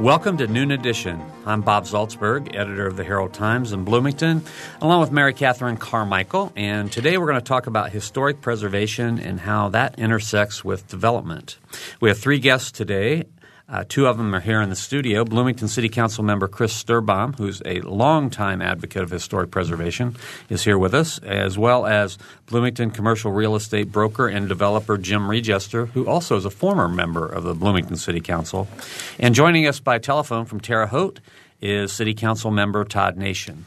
Welcome to Noon Edition. I'm Bob Zaltsberg, editor of the Herald Times in Bloomington, along with Mary Catherine Carmichael. And today we're going to talk about historic preservation and how that intersects with development. We have three guests today uh, two of them are here in the studio. Bloomington City Council member Chris Sturbaum, who's a longtime advocate of historic preservation, is here with us, as well as Bloomington commercial real estate broker and developer Jim Regester, who also is a former member of the Bloomington City Council. And joining us by telephone from Terre Haute is City Council member Todd Nation.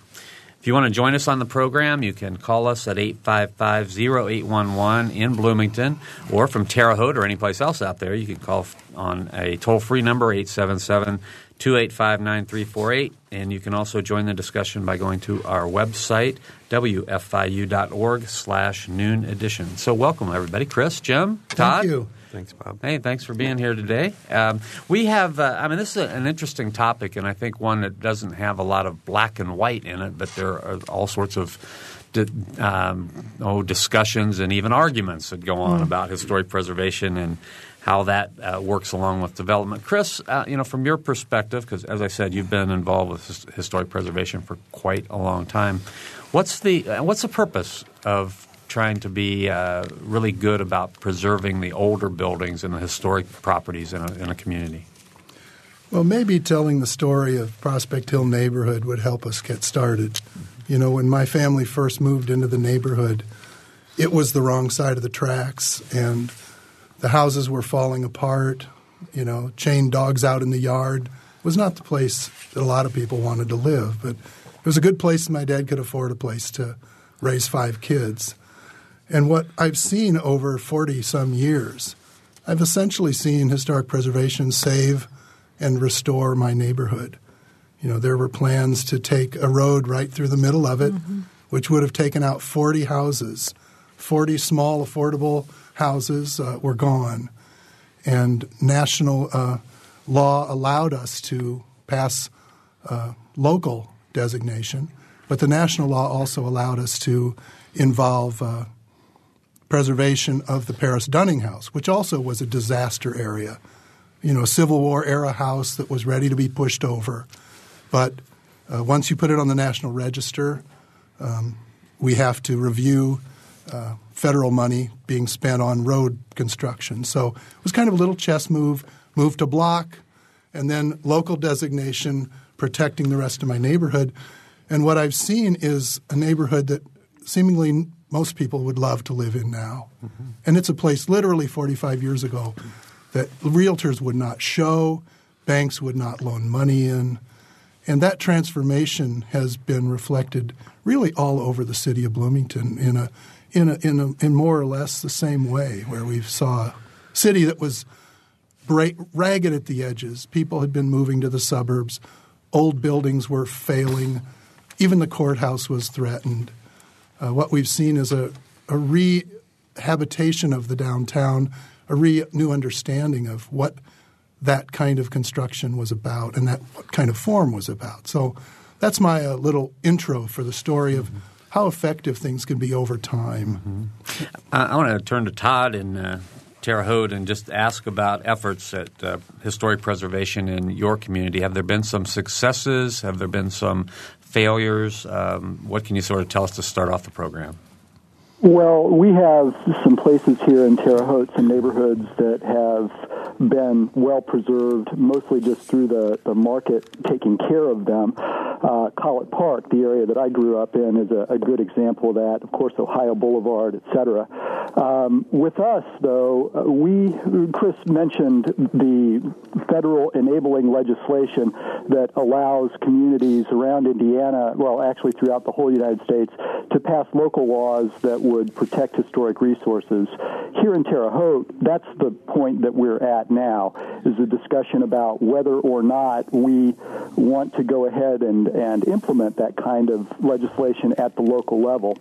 If you want to join us on the program, you can call us at 855-0811 in Bloomington or from Terre Haute or anyplace else out there. You can call on a toll-free number, 877 285 9348. And you can also join the discussion by going to our website, wfiu.org slash noon edition. So welcome, everybody. Chris, Jim, Todd. Thank you. Thanks, Bob. Hey, thanks for being here today. Um, we have, uh, I mean, this is an interesting topic, and I think one that doesn't have a lot of black and white in it, but there are all sorts of um, oh, discussions and even arguments that go on mm. about historic preservation and how that uh, works along with development. Chris, uh, you know, from your perspective, because as I said, you've been involved with historic preservation for quite a long time. What's the uh, what's the purpose of trying to be uh, really good about preserving the older buildings and the historic properties in a, in a community? Well, maybe telling the story of Prospect Hill neighborhood would help us get started. You know, when my family first moved into the neighborhood, it was the wrong side of the tracks, and the houses were falling apart. You know, chained dogs out in the yard it was not the place that a lot of people wanted to live, but it was a good place. My dad could afford a place to raise five kids. And what I've seen over 40 some years, I've essentially seen historic preservation save and restore my neighborhood. You know, there were plans to take a road right through the middle of it, mm-hmm. which would have taken out 40 houses. 40 small, affordable houses uh, were gone. And national uh, law allowed us to pass uh, local designation, but the national law also allowed us to involve uh, preservation of the Paris Dunning House, which also was a disaster area. You know, a Civil War era house that was ready to be pushed over. But uh, once you put it on the National Register, um, we have to review uh, federal money being spent on road construction. So it was kind of a little chess move, move to block, and then local designation protecting the rest of my neighborhood. And what I've seen is a neighborhood that seemingly most people would love to live in now. Mm-hmm. And it's a place literally 45 years ago that realtors would not show, banks would not loan money in. And that transformation has been reflected really all over the city of Bloomington in a in a, in, a, in more or less the same way, where we saw a city that was ragged at the edges. People had been moving to the suburbs. Old buildings were failing. Even the courthouse was threatened. Uh, what we've seen is a, a rehabilitation of the downtown, a re- new understanding of what that kind of construction was about and that what kind of form was about. So that's my uh, little intro for the story of how effective things can be over time. Mm-hmm. I, I want to turn to Todd in uh, Terre Haute and just ask about efforts at uh, historic preservation in your community. Have there been some successes? Have there been some failures? Um, what can you sort of tell us to start off the program? Well, we have some places here in Terre Haute, some neighborhoods that have been well preserved, mostly just through the, the market taking care of them. Uh, Collett Park, the area that I grew up in, is a, a good example of that. Of course, Ohio Boulevard, etc. Um, with us, though, uh, we Chris mentioned the federal enabling legislation that allows communities around Indiana, well, actually throughout the whole United States, to pass local laws that would protect historic resources. Here in Terre Haute, that's the point that we're at now, is a discussion about whether or not we want to go ahead and, and implement that kind of legislation at the local level.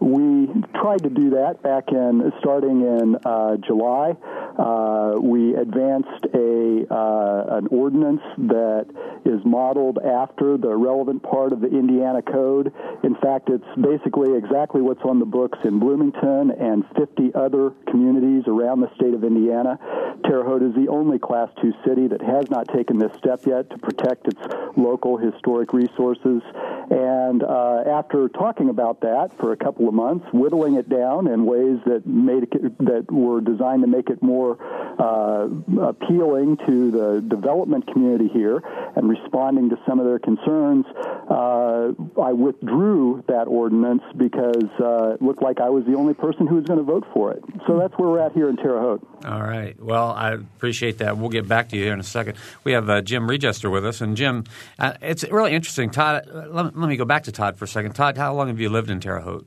We tried to do that back in, starting in uh, July. Uh, we advanced a uh, an ordinance that is modeled after the relevant part of the Indiana Code. In fact, it's basically exactly what's on the books in Bloomington and 50 other communities around the state of Indiana. Terre Haute is the only Class 2 city that has not taken this step yet to protect its local historic resources. And uh, after talking about that for a couple of months, whittling it down in ways that made it, that were designed to make it more uh, appealing to the development community here, and responding to some of their concerns, uh, I withdrew that ordinance because uh, it looked like I was the only person who was going to vote for it. So that's where we're at here in Terre Haute. All right. Well, I appreciate that. We'll get back to you here in a second. We have uh, Jim Regester with us, and Jim, uh, it's really interesting. Todd, let, let, me go back to Todd for a second. Todd, how long have you lived in Terre Haute?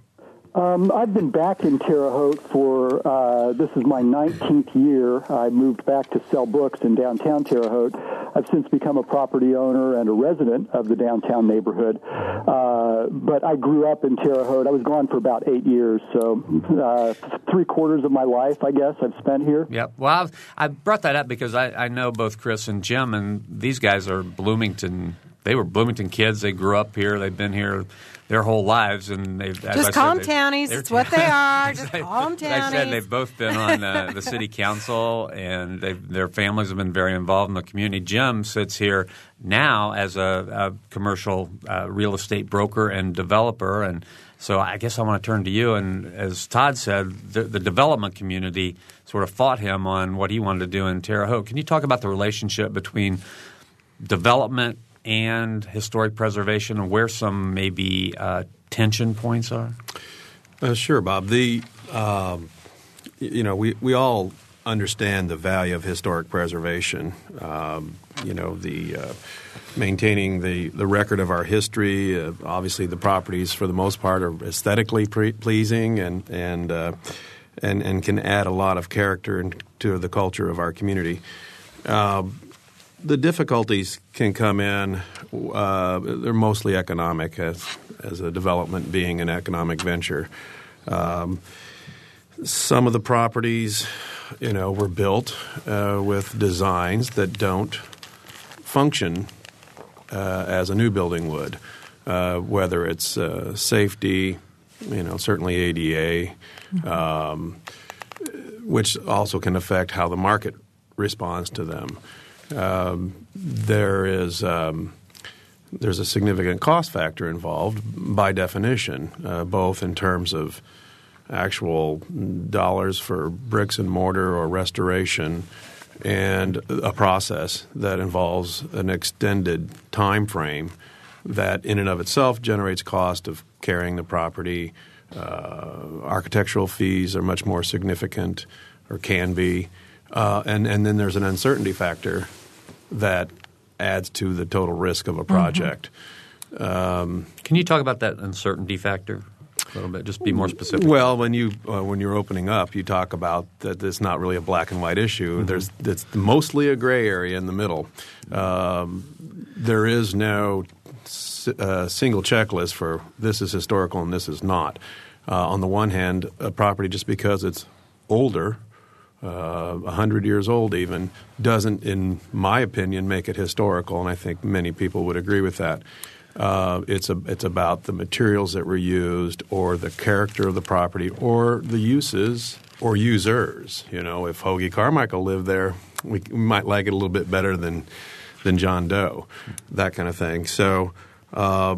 Um, I've been back in Terre Haute for uh, this is my 19th year. I moved back to sell books in downtown Terre Haute. I've since become a property owner and a resident of the downtown neighborhood. Uh, but I grew up in Terre Haute. I was gone for about eight years, so uh, three quarters of my life, I guess, I've spent here. Yep. Well, I brought that up because I, I know both Chris and Jim, and these guys are Bloomington. They were Bloomington kids. They grew up here. They've been here their whole lives, and they've just call them townies. It's what they are. Just call them townies. I said they've both been on uh, the city council, and their families have been very involved in the community. Jim sits here now as a, a commercial uh, real estate broker and developer, and so I guess I want to turn to you. And as Todd said, the, the development community sort of fought him on what he wanted to do in Terre Haute. Can you talk about the relationship between development and historic preservation and where some maybe uh, tension points are? Uh, sure, Bob. The um, you know we we all understand the value of historic preservation. Um, you know the uh, maintaining the, the record of our history. Uh, obviously, the properties for the most part are aesthetically pre- pleasing and and uh, and and can add a lot of character to the culture of our community. Um, the difficulties can come in. Uh, they're mostly economic, as, as a development being an economic venture. Um, some of the properties, you know, were built uh, with designs that don't function uh, as a new building would, uh, whether it's uh, safety, you know, certainly ADA, um, which also can affect how the market responds to them um, there is um, there's a significant cost factor involved by definition, uh, both in terms of actual dollars for bricks and mortar or restoration and a process that involves an extended time frame that in and of itself generates cost of carrying the property. Uh, architectural fees are much more significant or can be. Uh, and, and then there's an uncertainty factor that adds to the total risk of a project. Mm-hmm. Um, Can you talk about that uncertainty factor? A little bit, just be more specific. Well, when you uh, when you're opening up, you talk about that it's not really a black and white issue. Mm-hmm. There's it's mostly a gray area in the middle. Um, there is no uh, single checklist for this is historical and this is not. Uh, on the one hand, a property just because it's older uh, 100 years old even, doesn't, in my opinion, make it historical, and I think many people would agree with that. Uh, it's a, it's about the materials that were used, or the character of the property, or the uses or users. You know, if Hoagy Carmichael lived there, we, we might like it a little bit better than than John Doe, that kind of thing. So. Uh,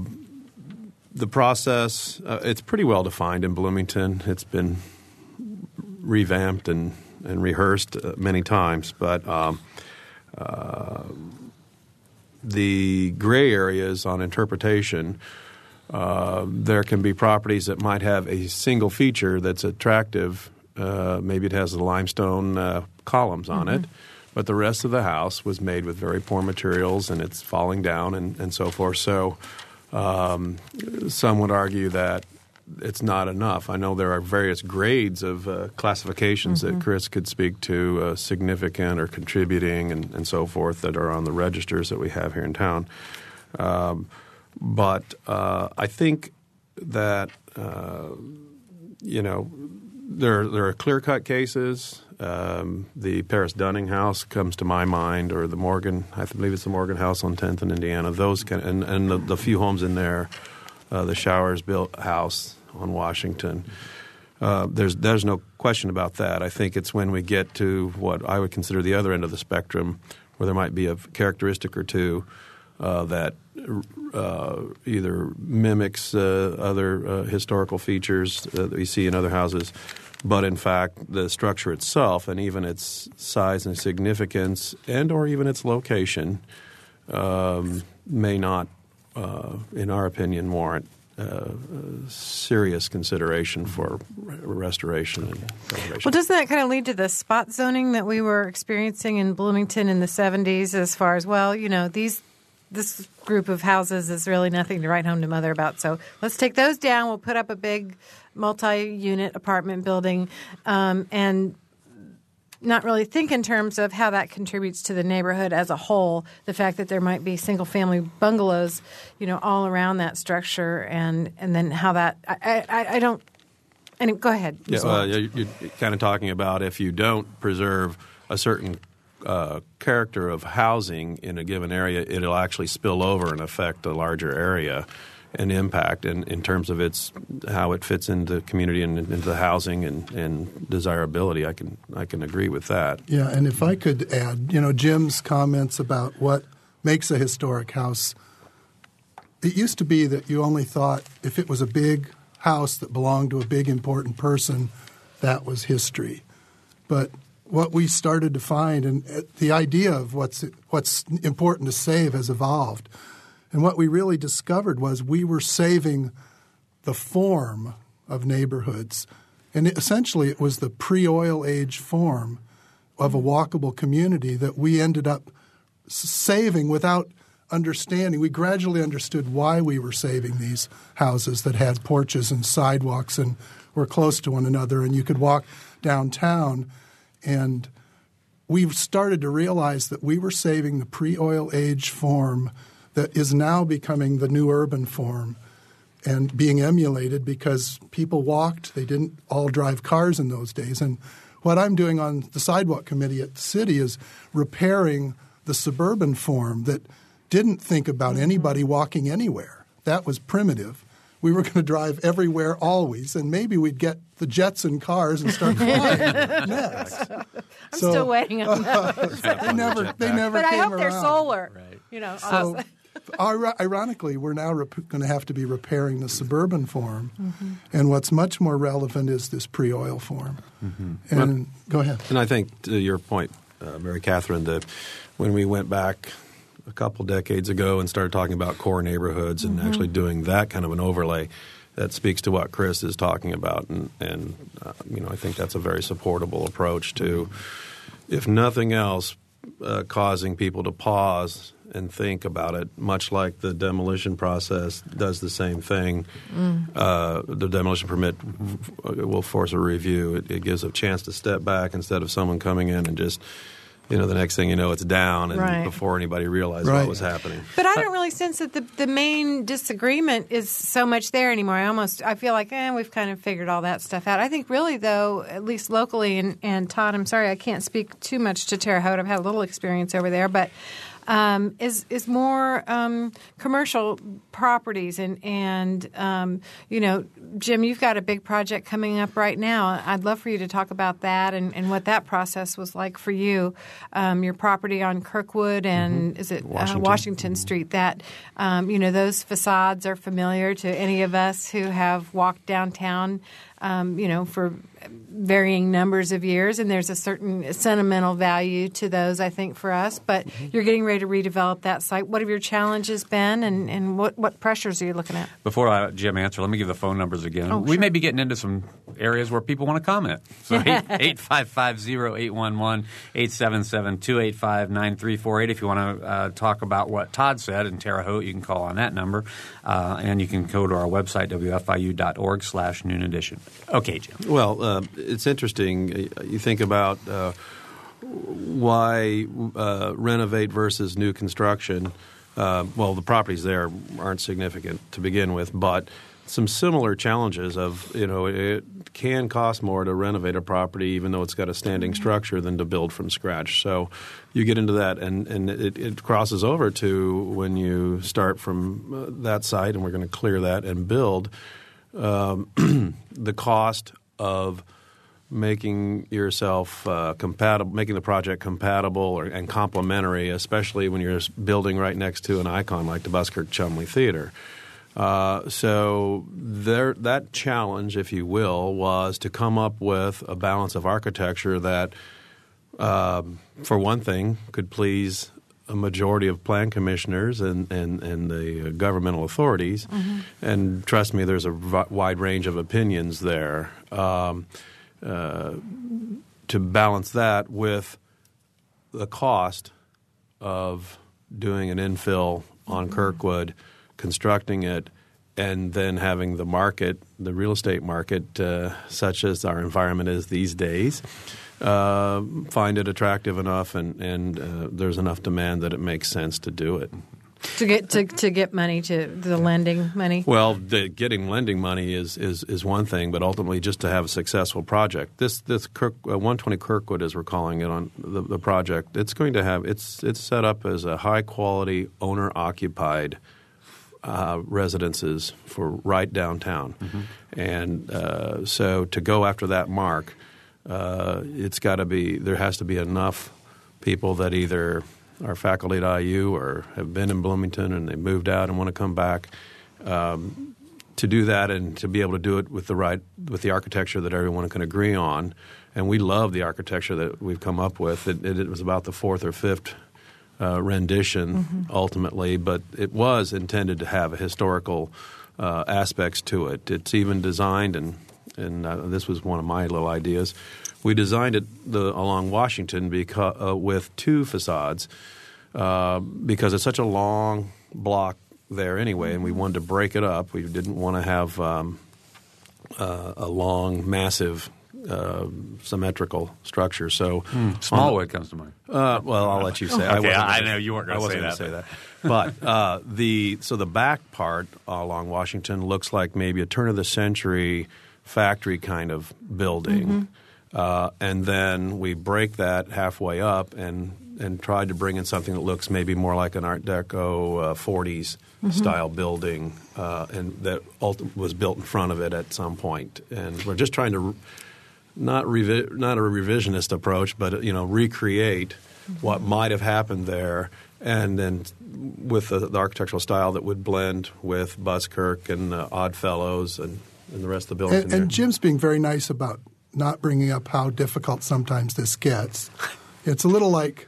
the process, uh, it's pretty well defined in Bloomington. It's been revamped and and rehearsed uh, many times, but um, uh, the gray areas on interpretation. Uh, there can be properties that might have a single feature that's attractive. Uh, maybe it has the limestone uh, columns on mm-hmm. it, but the rest of the house was made with very poor materials and it's falling down and, and so forth. So um, some would argue that it's not enough. I know there are various grades of uh, classifications mm-hmm. that Chris could speak to, uh, significant or contributing, and, and, so forth, that are on the registers that we have here in town. Um, but uh, I think that uh, you know there there are clear cut cases. Um, the Paris Dunning House comes to my mind, or the Morgan. I believe it's the Morgan House on 10th in Indiana. Those kind of, and, and the, the few homes in there, uh, the Showers built house on Washington. Uh, there's there's no question about that. I think it's when we get to what I would consider the other end of the spectrum, where there might be a characteristic or two uh, that uh, either mimics uh, other uh, historical features that we see in other houses, but in fact the structure itself and even its size and significance and or even its location um, may not, uh, in our opinion, warrant uh, serious consideration for restoration and preservation. Well, doesn't that kind of lead to the spot zoning that we were experiencing in Bloomington in the 70s as far as, well, you know, these this group of houses is really nothing to write home to mother about. So let's take those down. We'll put up a big multi-unit apartment building um, and not really think in terms of how that contributes to the neighborhood as a whole. The fact that there might be single family bungalows, you know, all around that structure, and and then how that I I, I don't. And go ahead. Yeah, uh, you're kind of talking about if you don't preserve a certain uh, character of housing in a given area, it'll actually spill over and affect a larger area and impact in, in terms of its how it fits into the community and into the housing and, and desirability. I can I can agree with that. Yeah, and if I could add, you know, Jim's comments about what makes a historic house. It used to be that you only thought if it was a big house that belonged to a big important person, that was history. But what we started to find, and uh, the idea of what's what's important to save has evolved. And what we really discovered was we were saving the form of neighborhoods. And it, essentially, it was the pre oil age form of a walkable community that we ended up saving without understanding. We gradually understood why we were saving these houses that had porches and sidewalks and were close to one another, and you could walk downtown. And we started to realize that we were saving the pre oil age form that is now becoming the new urban form and being emulated because people walked. They didn't all drive cars in those days. And what I'm doing on the sidewalk committee at the city is repairing the suburban form that didn't think about mm-hmm. anybody walking anywhere. That was primitive. We were going to drive everywhere always, and maybe we'd get the jets and cars and start flying next. I'm so, still waiting on that. Uh, they never, they never. But I hope around. they're solar. Right. You know. So, ironically, we're now rep- going to have to be repairing the suburban form, mm-hmm. and what's much more relevant is this pre-oil form. Mm-hmm. And well, go ahead. And I think to your point, uh, Mary Catherine, that when we went back a couple decades ago and started talking about core neighborhoods and mm-hmm. actually doing that kind of an overlay, that speaks to what Chris is talking about, and, and uh, you know I think that's a very supportable approach to, if nothing else, uh, causing people to pause and think about it, much like the demolition process does the same thing. Mm. Uh, the demolition permit will force a review. It, it, gives a chance to step back instead of someone coming in and just. You know, the next thing you know, it's down, and right. before anybody realized right. what was happening. But I don't really sense that the the main disagreement is so much there anymore. I almost I feel like, eh, we've kind of figured all that stuff out. I think really though, at least locally, and, and Todd, I'm sorry I can't speak too much to Terre Haute. I've had a little experience over there, but um, is is more um, commercial properties and and um, you know, Jim, you've got a big project coming up right now. I'd love for you to talk about that and, and what that process was like for you. Um, your property on Kirkwood and mm-hmm. is it Washington, uh, Washington mm-hmm. Street? That um, you know, those facades are familiar to any of us who have walked downtown um, you know, for varying numbers of years, and there's a certain sentimental value to those, I think, for us. But Mm-hmm. you're getting ready to redevelop that site. What have your challenges been, and, and what, what pressures are you looking at? Before I, Jim answer, let me give the phone numbers again. Oh, we sure. may be getting into some areas where people want to comment. So 855-0811, 877-285-9348. If you want to uh, talk about what Todd said in Terre Haute, you can call on that number. Uh, and you can go to our website, wfiu.org slash noon edition. Okay, Jim. Well, uh, it's interesting. Uh, You think about uh, why uh, renovate versus new construction. Uh, well, the properties there aren't significant to begin with, but some similar challenges of you know it can cost more to renovate a property even though it's got a standing structure than to build from scratch. So you get into that, and and it, it crosses over to when you start from uh, that site, and we're going to clear that and build um, the cost of making yourself uh, compatible, making the project compatible or, and complementary, especially when you're building right next to an icon like the Buskirk Chumley Theater. Uh, so there, that challenge, if you will, was to come up with a balance of architecture that, um, for one thing, could please a majority of plan commissioners and, and, and the governmental authorities. And trust me, there's a v- wide range of opinions there. Um, uh, to balance that with the cost of doing an infill on Kirkwood, constructing it, and then having the market, the real estate market, uh, such as our environment is these days, uh, find it attractive enough, and, and uh, there's enough demand that it makes sense to do it. To get to, to get money to the lending money. Well, the, getting lending money is, is, is one thing, but ultimately just to have a successful project. This this Kirk, uh, 120 Kirkwood, as we're calling it on the, the project, it's going to have it's it's set up as a high quality owner occupied uh, residences for right downtown, and uh, so to go after that mark, uh, it's got to be there has to be enough people that either are faculty at IU or have been in Bloomington and they moved out and want to come back um, to do that and to be able to do it with the right with the architecture that everyone can agree on. And we love the architecture that we've come up with. It, it, it was about the fourth or fifth uh, rendition ultimately, but it was intended to have historical uh, aspects to it. It's even designed, and and uh, this was one of my little ideas. We designed it the, along Washington because, uh, with two facades uh, because it's such a long block there anyway, and we wanted to break it up. We didn't want to have um, uh, a long, massive, uh, symmetrical structure. So Smallwood comes to mind. uh, well, I'll let you say. Okay, I gonna- know you weren't I gonna wasn't say that, say that. But uh, the so the back part along Washington looks like maybe a turn of the century factory kind of building, uh, and then we break that halfway up and and tried to bring in something that looks maybe more like an Art Deco uh, 40s style building, uh, and that ulti- was built in front of it at some point. And we're just trying to. Re- not revi- not a revisionist approach, but you know, recreate what might have happened there, and then with the, the architectural style that would blend with Buskirk and uh, Oddfellows and, and the rest of the buildings. And, and. Jim's being very nice about not bringing up how difficult sometimes this gets. It's a little like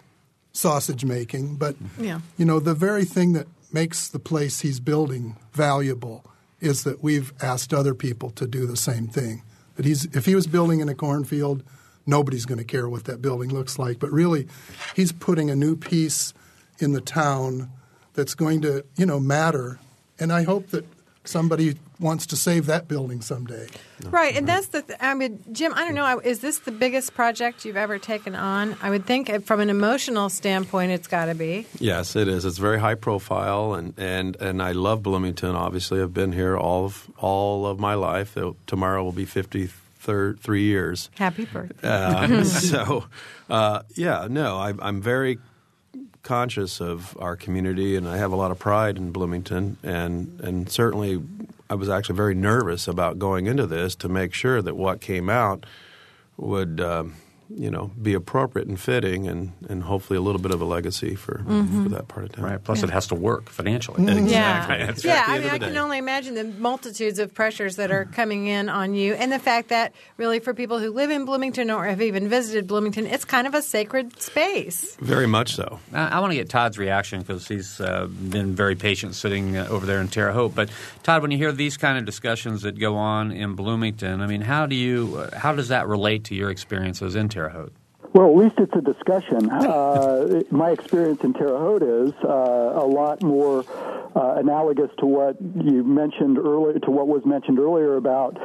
sausage making, but mm-hmm. Yeah. you know the very thing that makes the place he's building valuable is that we've asked other people to do the same thing. That he's if he was building in a cornfield, nobody's going to care what that building looks like. But really, he's putting a new piece in the town that's going to you know matter. And I hope that somebody wants to save that building someday. Right, and that's the. Th- I mean, Jim, I don't know. Is this the biggest project you've ever taken on? I would think, uh, from an emotional standpoint, it's got to be. Yes, it is. It's very high profile, and, and, and I love Bloomington. Obviously, I've been here all of all of my life. Tomorrow will be fifty three years. Happy birthday. Uh, so, uh, yeah, no, I, I'm very conscious of our community, and I have a lot of pride in Bloomington, and and certainly, I was actually very nervous about going into this to make sure that what came out would um, you know, be appropriate and fitting, and, and hopefully a little bit of a legacy for, mm-hmm. for that part of town. Right. Plus, yeah. it has to work financially. Mm-hmm. Exactly. Yeah. Right. yeah. I mean, I can only imagine the multitudes of pressures that are coming in on you, and the fact that really for people who live in Bloomington or have even visited Bloomington, it's kind of a sacred space. Very much so. I, I want to get Todd's reaction because he's uh, been very patient sitting uh, over there in Terre Haute. But Todd, when you hear these kind of discussions that go on in Bloomington, I mean, how do you uh, how does that relate to your experiences in Terre Haute? Well, at least it's a discussion. Uh, my experience in Terre Haute is uh, a lot more uh, analogous to what you mentioned earlier, to what was mentioned earlier about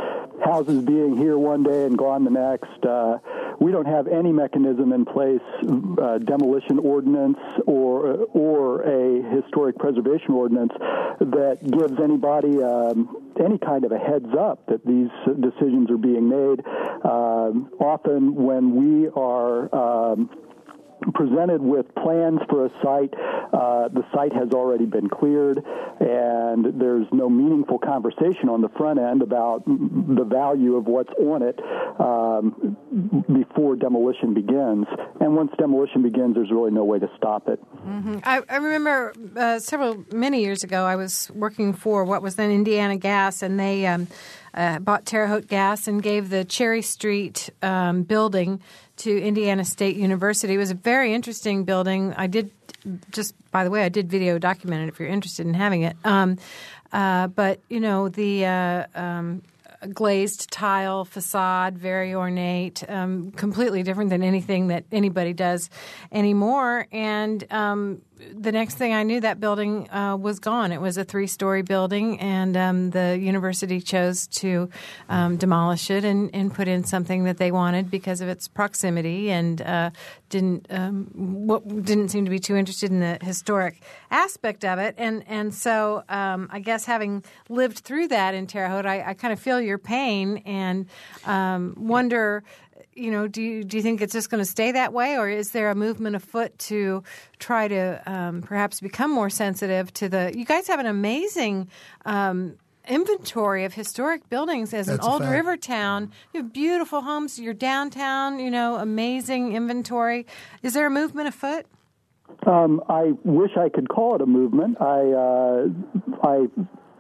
houses being here one day and gone the next. Uh, we don't have any mechanism in place, uh, demolition ordinance or or a historic preservation ordinance that gives anybody um, any kind of a heads up that these decisions are being made. Um, often, when we are um, presented with plans for a site. Uh, the site has already been cleared, and there's no meaningful conversation on the front end about the value of what's on it um, before demolition begins. And once demolition begins, there's really no way to stop it. Mm-hmm. I, I, remember uh, several many years ago, I was working for what was then Indiana Gas, and they. Um, uh, bought Terre Haute Gas and gave the Cherry Street um, building to Indiana State University. It was a very interesting building. I did just by the way, I did video document it if you're interested in having it. Um, uh, but you know the uh, um, glazed tile facade, very ornate, um, completely different than anything that anybody does anymore. And um, the next thing I knew, that building uh, was gone. It was a three story building, and um, the university chose to um, demolish it and, and, put in something that they wanted because of its proximity and uh, didn't um, didn't seem to be too interested in the historic aspect of it. And and so um, I guess having lived through that in Terre Haute, I, I kind of feel your pain and um, wonder you know, do you, do you think it's just going to stay that way, or is there a movement afoot to try to um, perhaps become more sensitive to the? You guys have an amazing um, inventory of historic buildings as That's an old river town. You have beautiful homes. You're downtown. You know, amazing inventory. Is there a movement afoot? Um, I wish I could call it a movement. I uh, I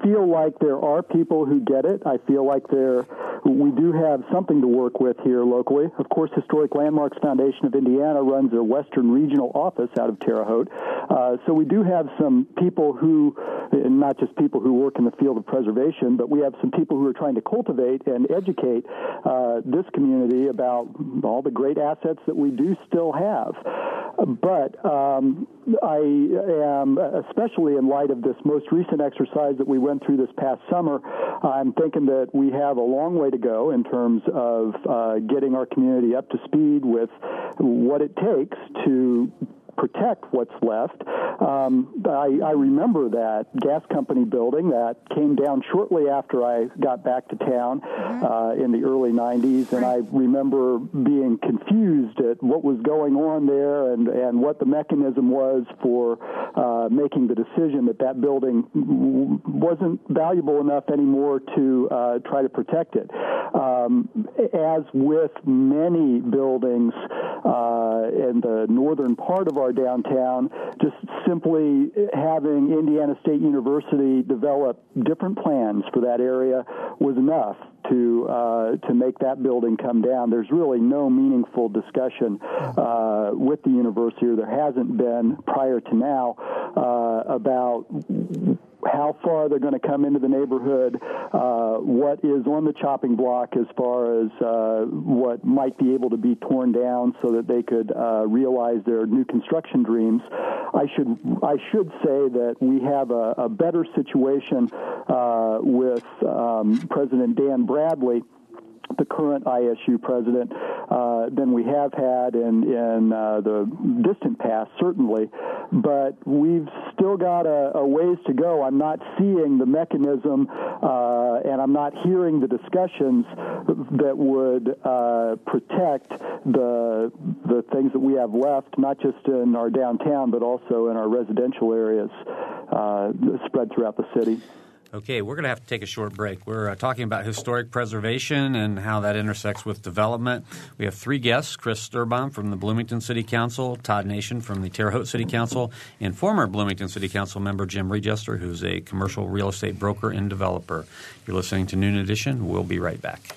feel like there are people who get it. I feel like there we do have something to work with here locally. Of course, Historic Landmarks Foundation of Indiana runs their Western Regional Office out of Terre Haute. Uh, so we do have some people who, not just people who work in the field of preservation, but we have some people who are trying to cultivate and educate uh, this community about all the great assets that we do still have. But um, I am, especially in light of this most recent exercise that we went through this past summer, I'm thinking that we have a long way to go in terms of uh, getting our community up to speed with what it takes to protect what's left. Um, I, I remember that gas company building that came down shortly after I got back to town mm-hmm. uh, in the early 90s, and I remember being confused at what was going on there and, and what the mechanism was for uh, making the decision that that building wasn't valuable enough anymore to uh, try to protect it. Um, as with many buildings uh, in the northern part of our downtown, just simply having Indiana State University develop different plans for that area was enough to uh, to make that building come down. There's really no meaningful discussion uh, with the university, or there hasn't been prior to now, uh, about how far they're going to come into the neighborhood, uh, what is on the chopping block as far as uh, what might be able to be torn down so that they could uh, realize their new construction dreams. I should I should say that we have a, a better situation uh, with um, President Dan Bradley the current ISU president uh, than we have had in in uh, the distant past, certainly. But we've still got a, a ways to go. I'm not seeing the mechanism, uh, and I'm not hearing the discussions that would uh, protect the the things that we have left, not just in our downtown, but also in our residential areas uh, spread throughout the city. Okay, we're going to have to take a short break. We're uh, talking about historic preservation and how that intersects with development. We have three guests Chris Sturbaum from the Bloomington City Council, Todd Nation from the Terre Haute City Council, and former Bloomington City Council member Jim Regester, who's a commercial real estate broker and developer. You're listening to Noon Edition. We'll be right back.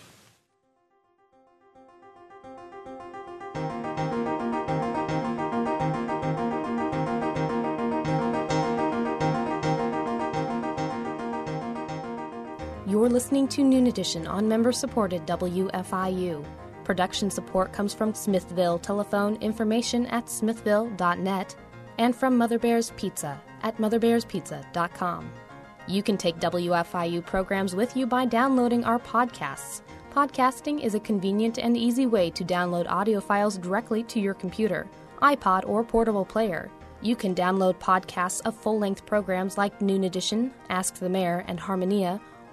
You're listening to Noon Edition on member supported WFIU. Production support comes from Smithville. Telephone information at smithville.net and from Mother Bear's Pizza at motherbearspizza.com. You can take WFIU programs with you by downloading our podcasts. Podcasting is a convenient and easy way to download audio files directly to your computer, iPod, or portable player. You can download podcasts of full length programs like Noon Edition, Ask the Mayor, and Harmonia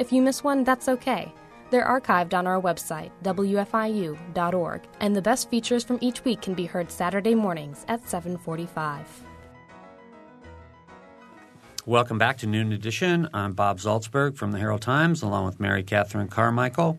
If you miss one, that's okay. They're archived on our website, wfiu.org, and the best features from each week can be heard Saturday mornings at 7:45. Welcome back to Noon Edition. I'm Bob Zaltsberg from the Herald Times, along with Mary Catherine Carmichael.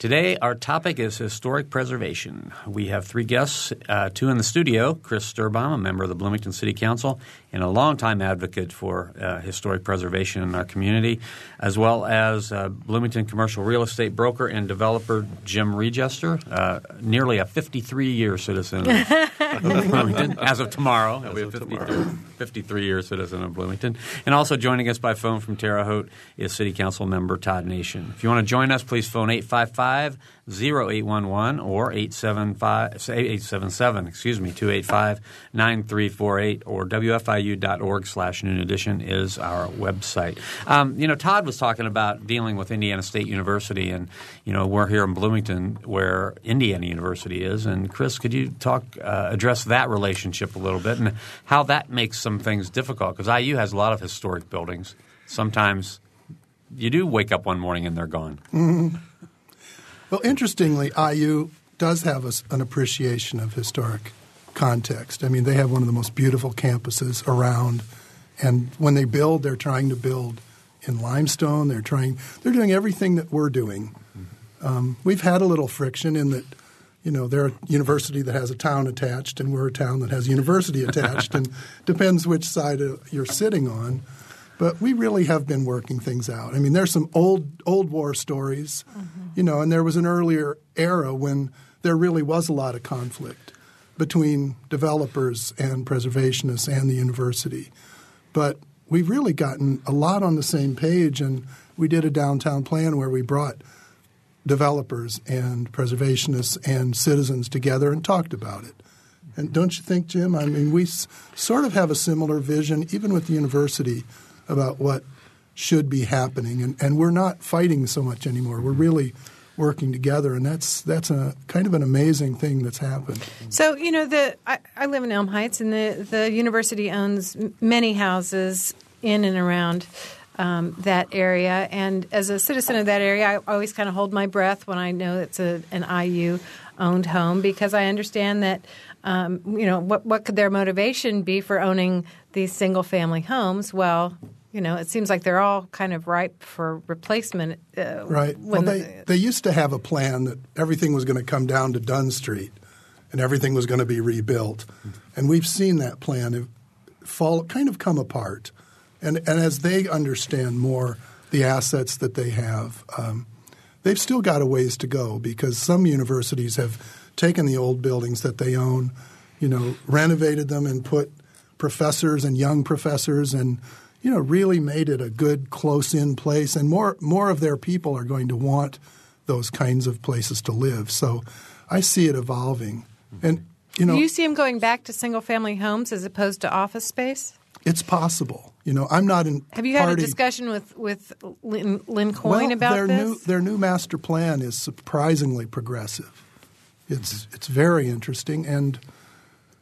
Today, our topic is historic preservation. We have three guests, uh, two in the studio Chris Sturbaum, a member of the Bloomington City Council and a longtime advocate for uh, historic preservation in our community, as well as uh, Bloomington commercial real estate broker and developer Jim Regester, uh, nearly a 53 year citizen of Bloomington as of tomorrow. He'll be a 53, 53 year citizen of Bloomington. And also joining us by phone from Terre Haute is City Council member Todd Nation. If you want to join us, please phone 855 0811 or 875, 877, excuse me, 285 9348 or WFIU.org slash noon edition is our website. Um, you know, Todd was talking about dealing with Indiana State University, and, you know, we're here in Bloomington where Indiana University is. And, Chris, could you talk, uh, address that relationship a little bit and how that makes some things difficult? Because IU has a lot of historic buildings. Sometimes you do wake up one morning and they're gone. Mm-hmm. Well, interestingly, IU does have a, an appreciation of historic context. I mean, they have one of the most beautiful campuses around, and when they build, they're trying to build in limestone. They're trying. They're doing everything that we're doing. Um, we've had a little friction in that. You know, they're a university that has a town attached, and we're a town that has a university attached, and depends which side you're sitting on. But we really have been working things out. I mean, there's some old old war stories, mm-hmm. you know, and there was an earlier era when there really was a lot of conflict between developers and preservationists and the university. But we've really gotten a lot on the same page, and we did a downtown plan where we brought developers and preservationists and citizens together and talked about it. And don't you think, Jim? I mean, we s- sort of have a similar vision, even with the university about what should be happening, and, and we're not fighting so much anymore. We're really working together, and that's that's a kind of an amazing thing that's happened. So you know, the I, I live in Elm Heights, and the the university owns many houses in and around. Um, that area. And as a citizen of that area, I always kind of hold my breath when I know it's a, an IU owned home because I understand that. Um, you know what? What could their motivation be for owning these single family homes? Well, you know, it seems like they're all kind of ripe for replacement. Uh, right. Well, they, the, they used to have a plan that everything was going to come down to Dunn Street and everything was going to be rebuilt. And we've seen that plan fall, kind of come apart. And, and as they understand more the assets that they have, um, they've still got a ways to go because some universities have taken the old buildings that they own, you know, renovated them and put professors and young professors and – you know, really made it a good close in place, and more more of their people are going to want those kinds of places to live. So I see it evolving, and you know, Do you see them going back to single family homes as opposed to office space. it's possible. You know, I'm not in. Have you had party, a discussion with with Lynn, Lynn Coyne well, about their this? new their new master plan is surprisingly progressive. It's it's very interesting, and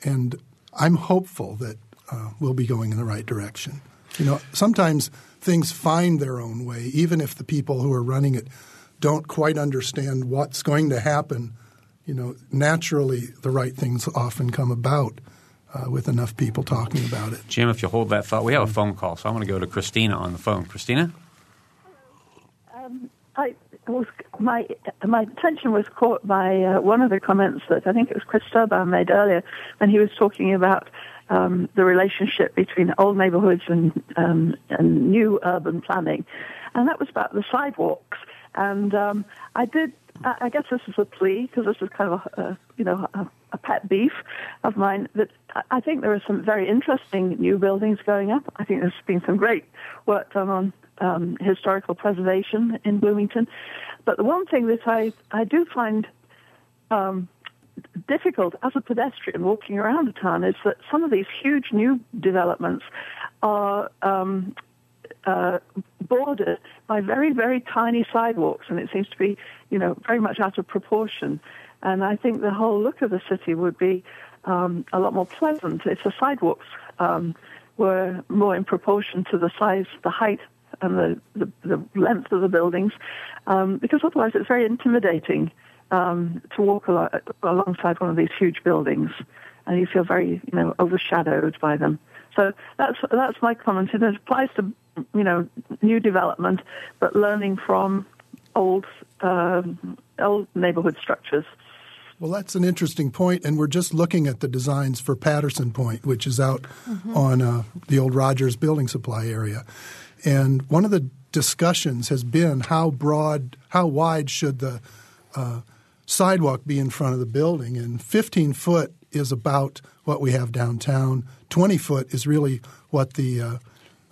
and I'm hopeful that uh, we'll be going in the right direction. You know, sometimes things find their own way, even if the people who are running it don't quite understand what's going to happen. You know, naturally, the right things often come about uh, with enough people talking about it. Jim, if you hold that thought, we have a phone call, so I'm going to go to Christina on the phone. Christina? Um, I was my my attention was caught by uh, one of the comments that I think it was Chris Sturbaum made earlier, when he was talking about um, the relationship between old neighborhoods and um, and new urban planning, and that was about the sidewalks. And um, I did. I guess this is a plea because this is kind of a, a you know a, a, pet beef of mine. That I think there are some very interesting new buildings going up. I think there's been some great work done on um, historical preservation in Bloomington. But the one thing that I I do find um, difficult as a pedestrian walking around the town is that some of these huge new developments are um, uh, bordered by very, very tiny sidewalks, and it seems to be, you know, very much out of proportion. And I think the whole look of the city would be um, a lot more pleasant if the sidewalks um, were more in proportion to the size, the height, and the, the, the length of the buildings, um, because otherwise it's very intimidating um, to walk al- alongside one of these huge buildings, and you feel very, you know, overshadowed by them. So that's that's my comment. And it applies to you know new development, but learning from old uh, old neighborhood structures. Well, that's an interesting point, and we're just looking at the designs for Patterson Point, which is out mm-hmm. on uh, the old Rogers Building Supply area. And one of the discussions has been how broad, how wide should the uh, sidewalk be in front of the building? And 15 foot is about what we have downtown. 20 foot is really what the uh,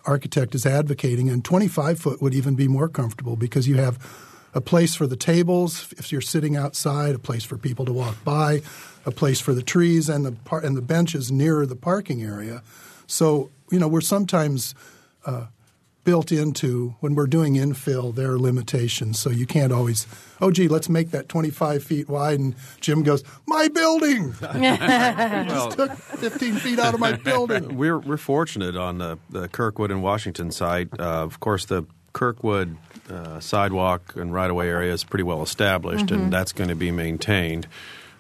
architect is advocating, and 25 foot would even be more comfortable because you have a place for the tables if you're sitting outside, a place for people to walk by, a place for the trees and the par- and the benches nearer the parking area. So you know we're sometimes uh, built into when we're doing infill there are limitations. So you can't always oh gee let's make that 25 feet wide and Jim goes my building well, took 15 feet out of my building. We're we're fortunate on the, the Kirkwood and Washington side. Uh, of course the Kirkwood uh, sidewalk and right of way area is pretty well established, mm-hmm. and that's going to be maintained.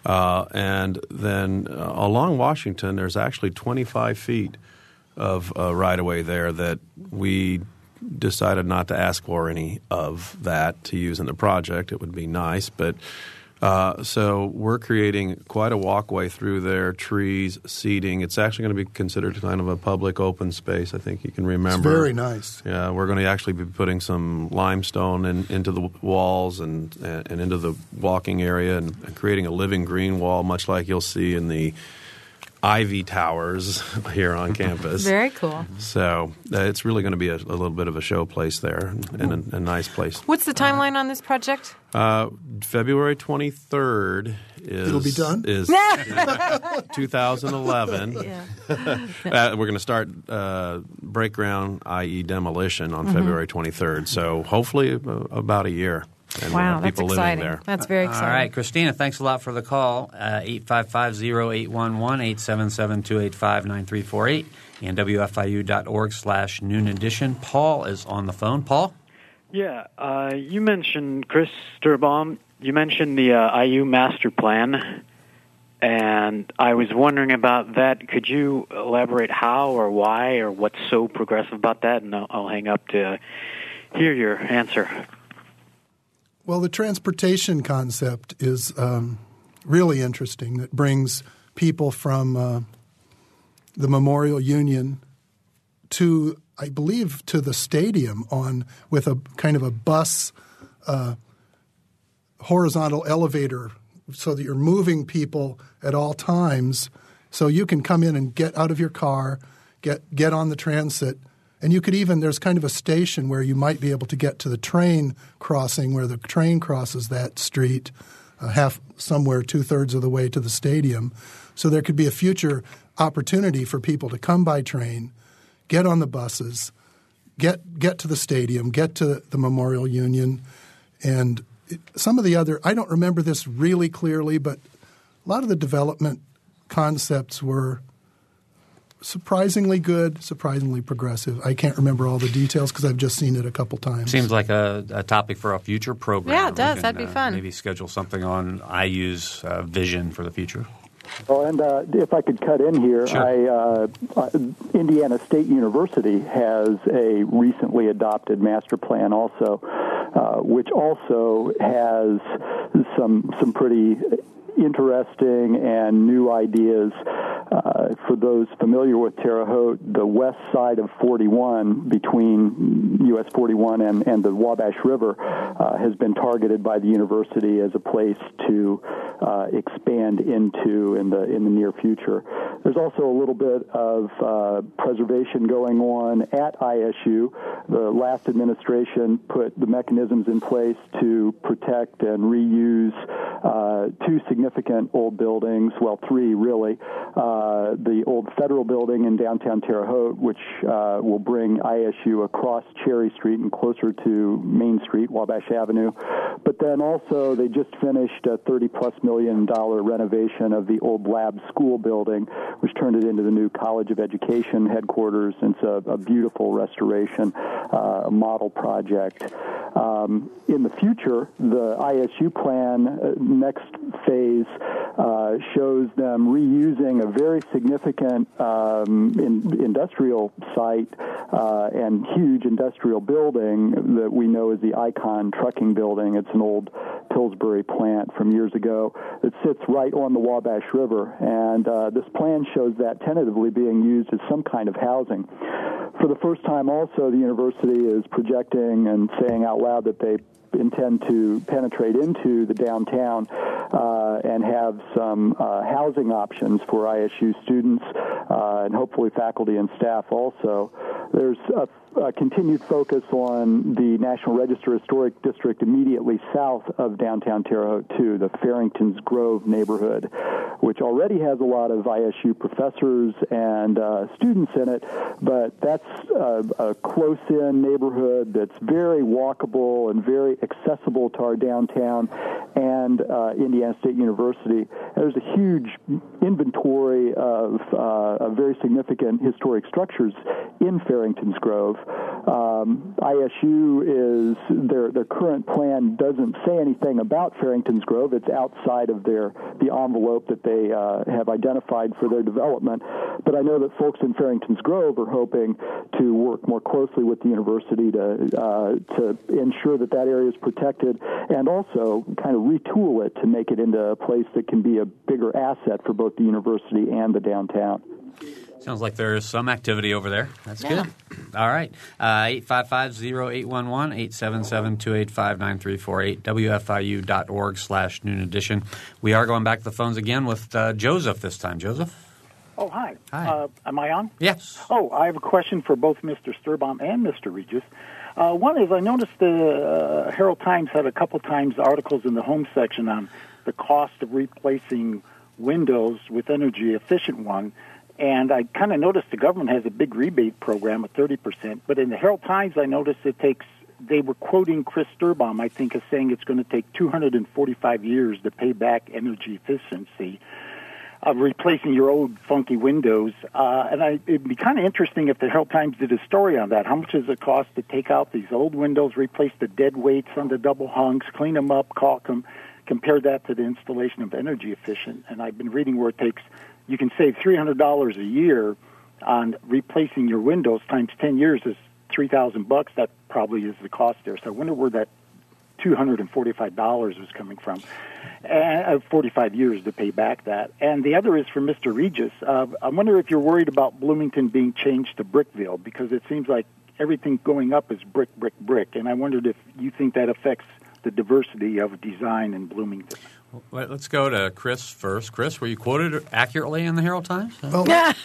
Uh, and then uh, along Washington, there's actually 25 feet of uh, right of way there that we decided not to ask for any of that to use in the project. It would be nice, but uh, so we're creating quite a walkway through there, trees, seating. It's actually going to be considered kind of a public open space. I think you can remember. It's very nice. Yeah, we're going to actually be putting some limestone in, into the walls and and into the walking area and, and creating a living green wall, much like you'll see in the ivy towers here on campus. Very cool. So uh, it's really going to be a, a, little bit of a show place there and a, a nice place. What's the timeline on this project? Uh, February 23rd is It'll be done. is, 2011. Yeah. uh, we're going to start uh, break ground, i.e., demolition, on mm-hmm. February 23rd. So hopefully uh, about a year. And wow, that's exciting. That's very exciting. All right, Christina, thanks a lot for the call. Uh, 855-0811-877-285-9348 and WFIU.org slash noon edition. Paul is on the phone. Paul? Yeah, uh, you mentioned, Chris Sturbaum, you mentioned the uh, IU master plan, and I was wondering about that. Could you elaborate how or why or what's so progressive about that? And I'll, I'll hang up to hear your answer. Well, the transportation concept is um, really interesting. That brings people from uh, the Memorial Union to, I believe, to the stadium on with a kind of a bus uh, horizontal elevator, so that you're moving people at all times. So you can come in and get out of your car, get get on the transit and you could even, there's kind of a station where you might be able to get to the train crossing where the train crosses that street, uh, half somewhere two thirds of the way to the stadium. So there could be a future opportunity for people to come by train, get on the buses, get get to the stadium, get to the Memorial Union, and some of the other. I don't remember this really clearly, but a lot of the development concepts were surprisingly good, surprisingly progressive. I can't remember all the details because I've just seen it a couple times. Seems like a, a topic for a future program. Yeah, it does. Can, That'd be uh, fun. Maybe schedule something on IU's uh, vision for the future. Well, and uh, if I could cut in here, Sure. I, uh, uh, Indiana State University has a recently adopted master plan also, uh, which also has some some pretty interesting and new ideas. Uh, for those familiar with Terre Haute, the west side of 41 between US 41 and, and the Wabash River uh, has been targeted by the university as a place to uh, expand into in the in the near future. There's also a little bit of uh, preservation going on at ISU. The last administration put the mechanisms in place to protect and reuse uh, two significant old buildings, well, three really. Uh, the old federal building in downtown Terre Haute, which uh, will bring ISU across Cherry Street and closer to Main Street, Wabash Avenue. But then also, they just finished a 30 plus million dollar renovation of the old lab school building, which turned it into the new College of Education headquarters. It's a, a beautiful restoration, uh, a model project. Um, in the future, the ISU plan uh, next phase uh, shows them reusing a very significant um, in, industrial site uh, and huge industrial building that we know as the Icon Trucking Building. It's an old Pillsbury plant from years ago that sits right on the Wabash River, and uh, this plan shows that tentatively being used as some kind of housing. For the first time, also, the university is projecting and saying out loud that they intend to penetrate into the downtown uh, and have some uh, housing options for ISU students uh, and hopefully faculty and staff also. There's a, a continued focus on the National Register Historic District immediately south of downtown Terre Haute, too, the Farrington's Grove neighborhood, which already has a lot of ISU professors and uh, students in it, but that's a, a close-in neighborhood that's very walkable and very accessible to our downtown and uh, Indiana State University. There's a huge inventory of, uh, of very significant historic structures in Farrington's Grove. Um, ISU is their their current plan doesn't say anything about Farrington's Grove. It's outside of their the envelope that they uh, have identified for their development. But I know that folks in Farrington's Grove are hoping to work more closely with the university to uh, to ensure that that area is protected and also kind of retool it to make it into a place that can be a bigger asset for both the university and the downtown. Sounds like there is some activity over there. That's good. All right. Uh, 855-0811, 877-285-9348, WFIU.org slash noon edition. We are going back to the phones again with uh, Joseph this time. Joseph? Oh, hi. Hi. Uh, am I on? Yes. Oh, I have a question for both Mr. Sturbaum and Mr. Regis. Uh, one is I noticed the uh, Herald Times had a couple times articles in the home section on the cost of replacing windows with energy efficient one. And I kind of noticed the government has a big rebate program of 30%. But in the Herald Times, I noticed it takes, they were quoting Chris Sturbaum, I think, as saying it's going to take 245 years to pay back energy efficiency of replacing your old funky windows. Uh, and I, it'd be kind of interesting if the Herald Times did a story on that. How much does it cost to take out these old windows, replace the dead weights on the double hungs, clean them up, caulk them, compare that to the installation of energy efficient? And I've been reading where it takes, you can save $300 a year on replacing your windows times 10 years is 3000 bucks. That probably is the cost there. So I wonder where that $245 was coming from. And uh, 45 years to pay back that. And the other is for Mr. Regis. Uh, I wonder if you're worried about Bloomington being changed to Brickville because it seems like everything going up is brick, brick, brick. And I wondered if you think that affects the diversity of design in Bloomington. Well, let's go to Chris first. Chris, were you quoted accurately in the Herald Times? Well,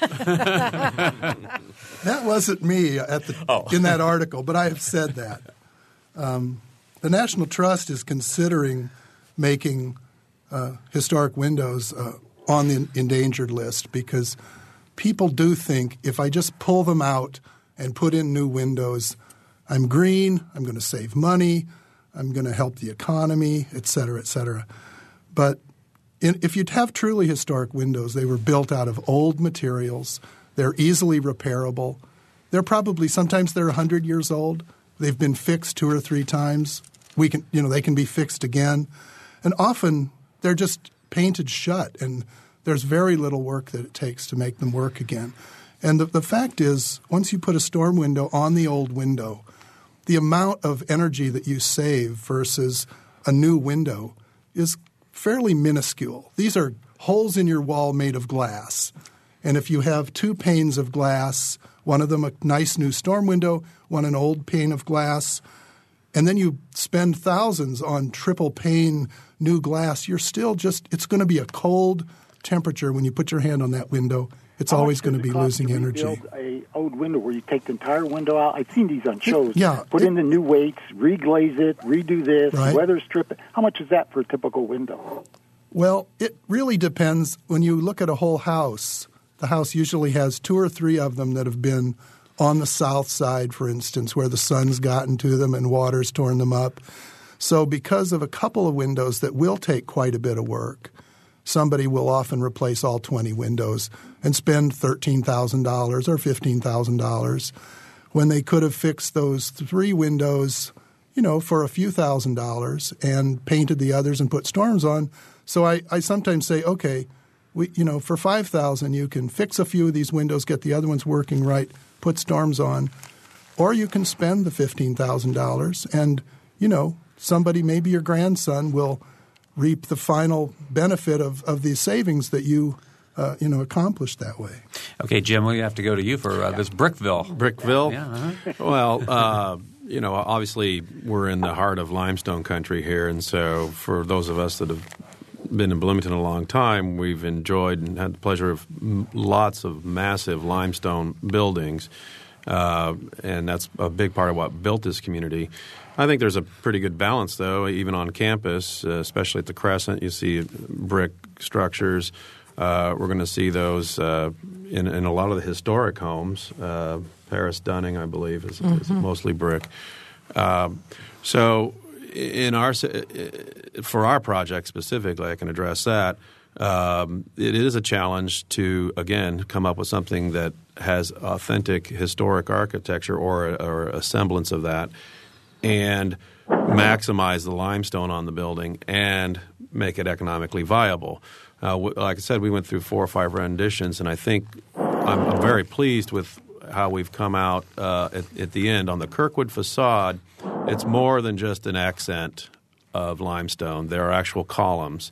that wasn't me at the, Oh. in that article, but I have said that. Um, the National Trust is considering making uh, historic windows uh, on the endangered list because people do think if I just pull them out and put in new windows, I'm green, I'm going to save money, I'm going to help the economy, et cetera, et cetera. But in, if you have truly historic windows, they were built out of old materials. They're easily repairable. They're probably sometimes they're 100 years old. They've been fixed two or three times. We can, you know, they can be fixed again, and often they're just painted shut, and there's very little work that it takes to make them work again. And the, the fact is, once you put a storm window on the old window, the amount of energy that you save versus a new window is fairly minuscule. These are holes in your wall made of glass. And if you have two panes of glass, one of them a nice new storm window, one an old pane of glass, and then you spend thousands on triple pane new glass, you're still just, it's going to be a cold temperature when you put your hand on that window. It's How always going to be losing to energy. A old window where you take the entire window out. I've seen these on shows. yeah, Put it- in the new weights, reglaze it, redo this, Right. weather strip it. How much is that for a typical window? Well, it really depends. When you look at a whole house, the house usually has two or three of them that have been on the south side, for instance, where the sun's gotten to them and water's torn them up. So, because of a couple of windows that will take quite a bit of work, somebody will often replace all 20 windows and spend $13,000 or $15,000 when they could have fixed those three windows, you know, for a few thousand dollars and painted the others and put storms on. So I, I sometimes say, okay, we, you know, for 5000 you can fix a few of these windows, get the other ones working right, put storms on, or you can spend the $15,000 and, you know, somebody, maybe your grandson will reap the final benefit of, of these savings that you, uh, you know, accomplished that way. Okay, Jim, we have to go to you for uh, this Brickville. Brickville? Yeah, uh-huh. Well, uh, you know, obviously we're in the heart of limestone country here, and so for those of us that have been in Bloomington a long time, we've enjoyed and had the pleasure of m- lots of massive limestone buildings, uh, and that's a big part of what built this community. I think there's a pretty good balance, though, even on campus, uh, especially at the Crescent. You see brick structures. Uh, we're going to see those uh, in, in a lot of the historic homes. Uh, Paris Dunning, I believe, is, is mostly brick. Um, so, in our for our project specifically, I can address that. Um, it is a challenge to again come up with something that has authentic historic architecture or a, or a semblance of that, and maximize the limestone on the building and make it economically viable. Uh, like I said, we went through four or five renditions, and I think I'm, I'm very pleased with how we've come out uh, at, at the end. On the Kirkwood facade, it's more than just an accent of limestone. There are actual columns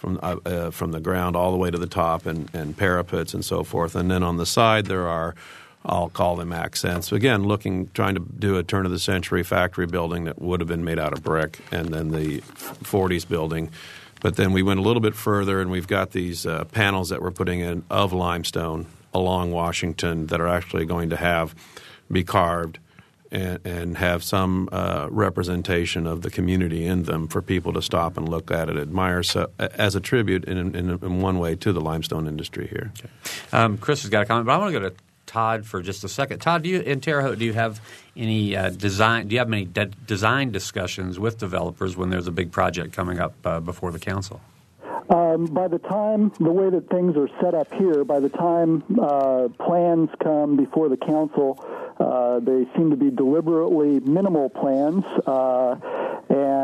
from uh, uh, from the ground all the way to the top, and, and parapets and so forth. And then on the side, there are I'll call them accents. Again, looking, trying to do a turn of the century factory building that would have been made out of brick, and then the 40s building. But then we went a little bit further, and we've got these uh, panels that we're putting in of limestone along Washington that are actually going to have be carved and, and have some uh, representation of the community in them for people to stop and look at it, admire, so, as a tribute in, in, in one way to the limestone industry here. Um, Chris has got a comment, but I want to go to Todd for just a second. Todd, do you in Terre Haute do you have any uh, design? Do you have any de- design discussions with developers when there's a big project coming up uh, before the council? Um, by the time the way that things are set up here, by the time uh, plans come before the council, uh, they seem to be deliberately minimal plans, uh,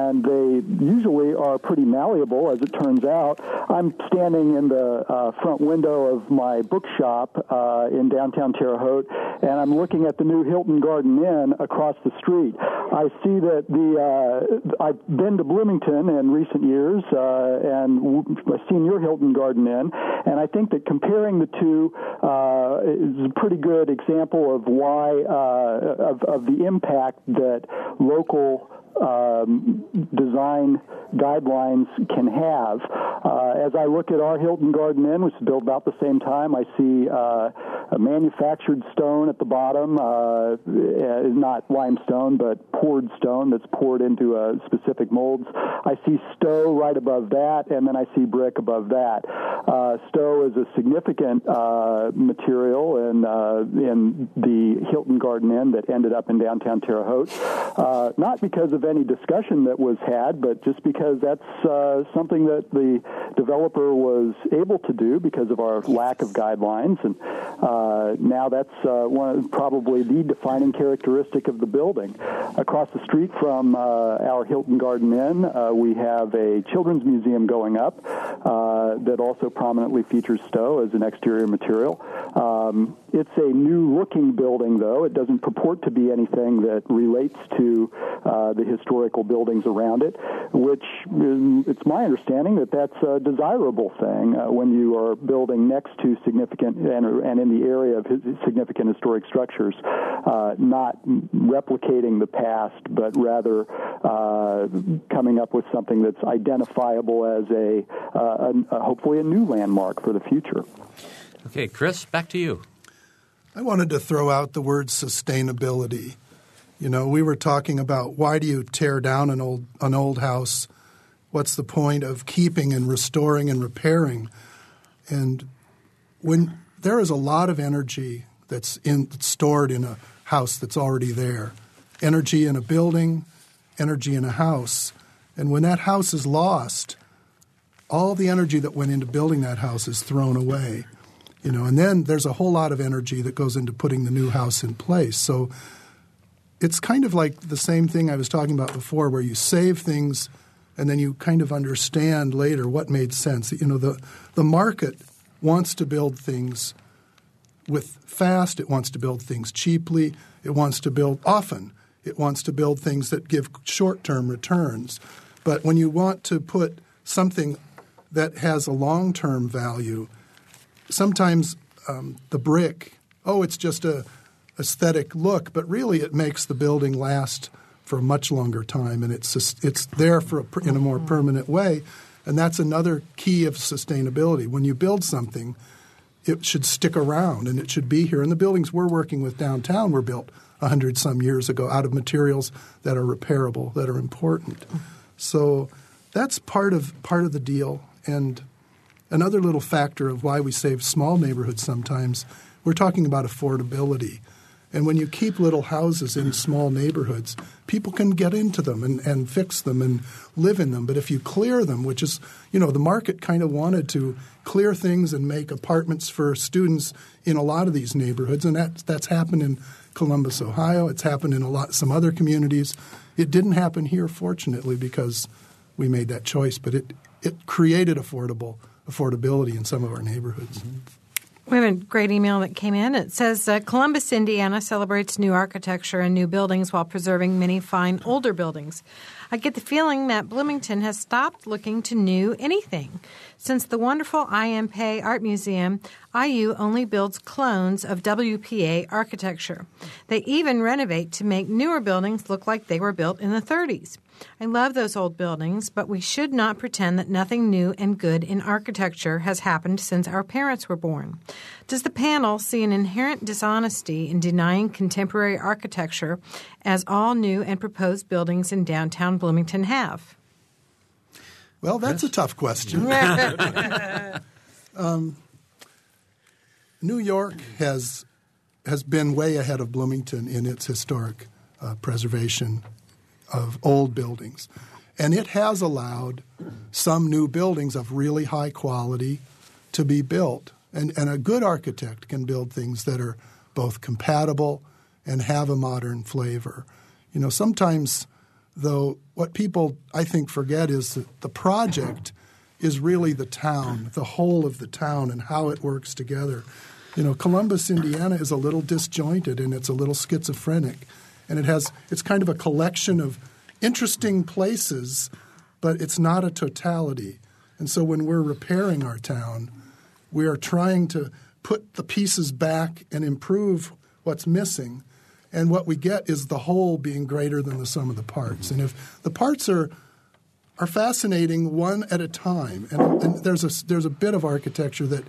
and they usually are pretty malleable, as it turns out. I'm standing in the uh, front window of my bookshop uh, in downtown Terre Haute, and I'm looking at the new Hilton Garden Inn across the street. I see that the uh, I've been to Bloomington in recent years, uh, and I've seen your Hilton Garden Inn, and I think that comparing the two uh, is a pretty good example of why uh, of, of the impact that local um, design guidelines can have. Uh, as I look at our Hilton Garden Inn, which is built about the same time, I see uh, a manufactured stone at the bottom, uh, not limestone, but poured stone that's poured into a specific molds. I see Sto right above that, and then I see brick above that. Uh, Sto is a significant uh, material in, uh, in the Hilton Garden Inn that ended up in downtown Terre Haute, uh, not because of any discussion that was had, but just because that's uh, something that the developer was able to do because of our lack of guidelines, and uh, now that's uh, one probably the defining characteristic of the building. Across the street from uh, our Hilton Garden Inn, uh, we have a children's museum going up that also prominently features Sto as an exterior material. Um, it's a new looking building, though. It doesn't purport to be anything that relates to uh, the historical buildings around it, which um, it's my understanding that that's a desirable thing uh, when you are building next to significant and, and in the area of significant historic structures, uh, not replicating the past, but rather uh, coming up with something that's identifiable as a, uh, a, a hopefully a new landmark for the future. Okay, Chris, back to you. I wanted to throw out the word sustainability. You know, we were talking about why do you tear down an old an old house? What's the point of keeping and restoring and repairing? And when there is a lot of energy that's in stored in a house that's already there. Energy in a building, energy in a house. And when that house is lost, all the energy that went into building that house is thrown away you know and then there's a whole lot of energy that goes into putting the new house in place so it's kind of like the same thing i was talking about before where you save things and then you kind of understand later what made sense. You know the the market wants to build things with fast it wants to build things cheaply it wants to build often it wants to build things that give short-term returns. But when you want to put something that has a long-term value sometimes um, the brick, oh, it's just a aesthetic look, but really it makes the building last for a much longer time, and it's just, it's there for a, in a more mm-hmm. permanent way, and that's another key of sustainability. When you build something, it should stick around and it should be here. And the buildings we're working with downtown were built a hundred some years ago out of materials that are repairable, that are important. Mm-hmm. So that's part of part of the deal, and another little factor of why we save small neighborhoods sometimes, we're talking about affordability. And when you keep little houses in small neighborhoods, people can get into them and, and fix them and live in them. But if you clear them, which is, you know, the market kind of wanted to clear things and make apartments for students in a lot of these neighborhoods, and that, that's happened in Columbus, Ohio. It's happened in a lot some other communities. It didn't happen here, fortunately, because we made that choice. But it it created affordable affordability in some of our neighborhoods. Mm-hmm. We have a great email that came in. It says uh, Columbus, Indiana celebrates new architecture and new buildings while preserving many fine older buildings. I get the feeling that Bloomington has stopped looking to new anything. Since the wonderful I.M. Art Museum, IU only builds clones of WPA architecture. They even renovate to make newer buildings look like they were built in the 30s. I love those old buildings, but we should not pretend that nothing new and good in architecture has happened since our parents were born. Does the panel see an inherent dishonesty in denying contemporary architecture as all new and proposed buildings in downtown Bloomington have? Well, that's a tough question. um, New York has has been way ahead of Bloomington in its historic uh, preservation of old buildings. And it has allowed some new buildings of really high quality to be built. And, and a good architect can build things that are both compatible and have a modern flavor. You know, sometimes, though, what people I think forget is that the project is really the town, the whole of the town, and how it works together. You know, Columbus, Indiana is a little disjointed and it's a little schizophrenic and it has it's kind of a collection of interesting places, but it's not a totality. And so when we're repairing our town, we are trying to put the pieces back and improve what's missing. And what we get is the whole being greater than the sum of the parts. And if the parts are are fascinating one at a time, and, and there's a there's a bit of architecture that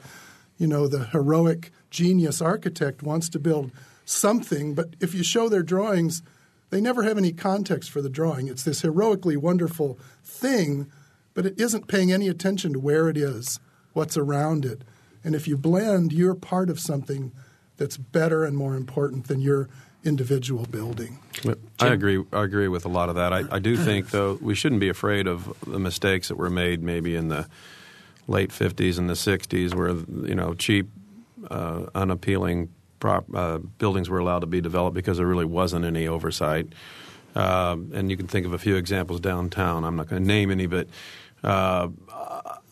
you know the heroic genius architect wants to build something, but if you show their drawings, they never have any context for the drawing. It's this heroically wonderful thing, but it isn't paying any attention to where it is, what's around it. And if you blend, you're part of something that's better and more important than your individual building. I agree. I agree with a lot of that. I, I do think, though, we shouldn't be afraid of the mistakes that were made, maybe in the late '50s and the '60s, where you know cheap, uh, unappealing prop, uh, buildings were allowed to be developed because there really wasn't any oversight. Um, and you can think of a few examples downtown. I'm not going to name any, but uh,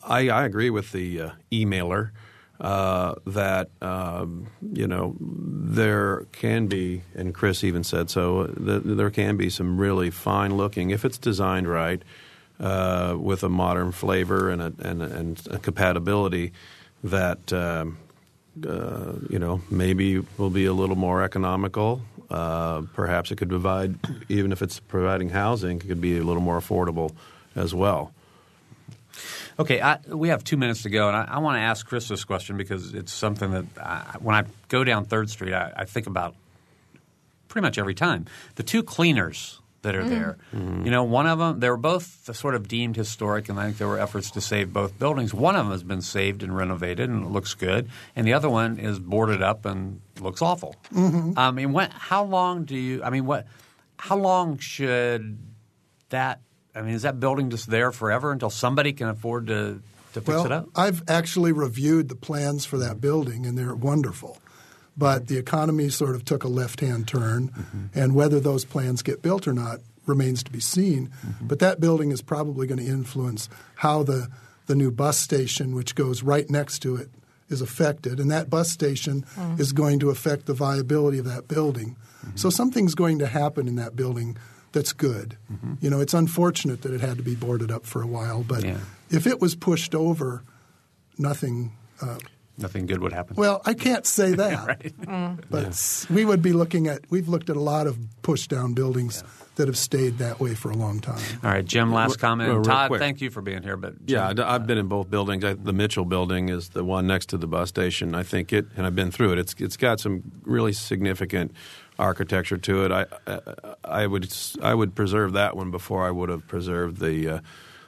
I, I, agree with the uh, emailer uh, that um, you know there can be, and Chris even said so. There can be some really fine looking if it's designed right uh, with a modern flavor and a, and, and a compatibility that. Um, uh, you know, maybe will be a little more economical. Uh, perhaps it could provide, even if it's providing housing, it could be a little more affordable as well. Okay, I, we have two minutes to go, and I, I want to ask Chris this question because it's something that I, when I go down Third Street, I, I, think about pretty much every time. The two cleaners that are mm. there, mm. you know, one of them they were both sort of deemed historic, and I think there were efforts to save both buildings. One of them has been saved and renovated, and it looks good, and the other one is boarded up and looks awful. Mm-hmm. I mean, when, how long do you? I mean, what? How long should that I mean, is that building just there forever until somebody can afford to, to fix well, it up? I've actually reviewed the plans for that building, and they're wonderful. But the economy sort of took a left hand turn, mm-hmm. and whether those plans get built or not remains to be seen. Mm-hmm. But that building is probably going to influence how the, the new bus station, which goes right next to it, is affected. And that bus station mm-hmm. is going to affect the viability of that building. Mm-hmm. So something's going to happen in that building that's good. Mm-hmm. You know, it's unfortunate that it had to be boarded up for a while, but yeah. if it was pushed over, nothing. Uh, Nothing good would happen. Well, I can't say that, right. mm. but yeah. we would be looking at. We've looked at a lot of push down buildings yeah. That have stayed that way for a long time. All right, Jim. Last comment. Well, Todd, quick. thank you for being here. But Jim, yeah, I've been in both buildings. I, the Mitchell building is the one next to the bus station. I think it, and I've been through it. It's it's got some really significant architecture to it. I, I, I would I would preserve that one before I would have preserved the uh,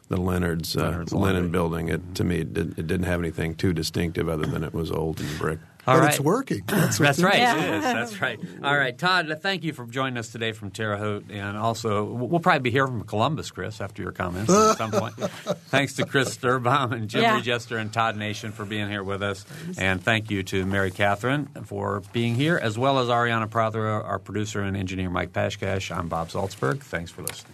the Leonard's, uh, Leonard's linen building. It to me it, did, it didn't have anything too distinctive other than it was old and brick. All but right. it's working. That's, That's right. Yeah. It is. That's right. All right, Todd. Uh, thank you for joining us today from Terre Haute, and also we'll probably be here from Columbus, Chris, after your comments at some point. Thanks to Chris Sturbaum and Jim yeah. Regester and Todd Nation for being here with us, and thank you to Mary Catherine for being here, as well as Ariana Prothero, our producer and engineer Mike Pashkash. I'm Bob Zaltsberg. Thanks for listening.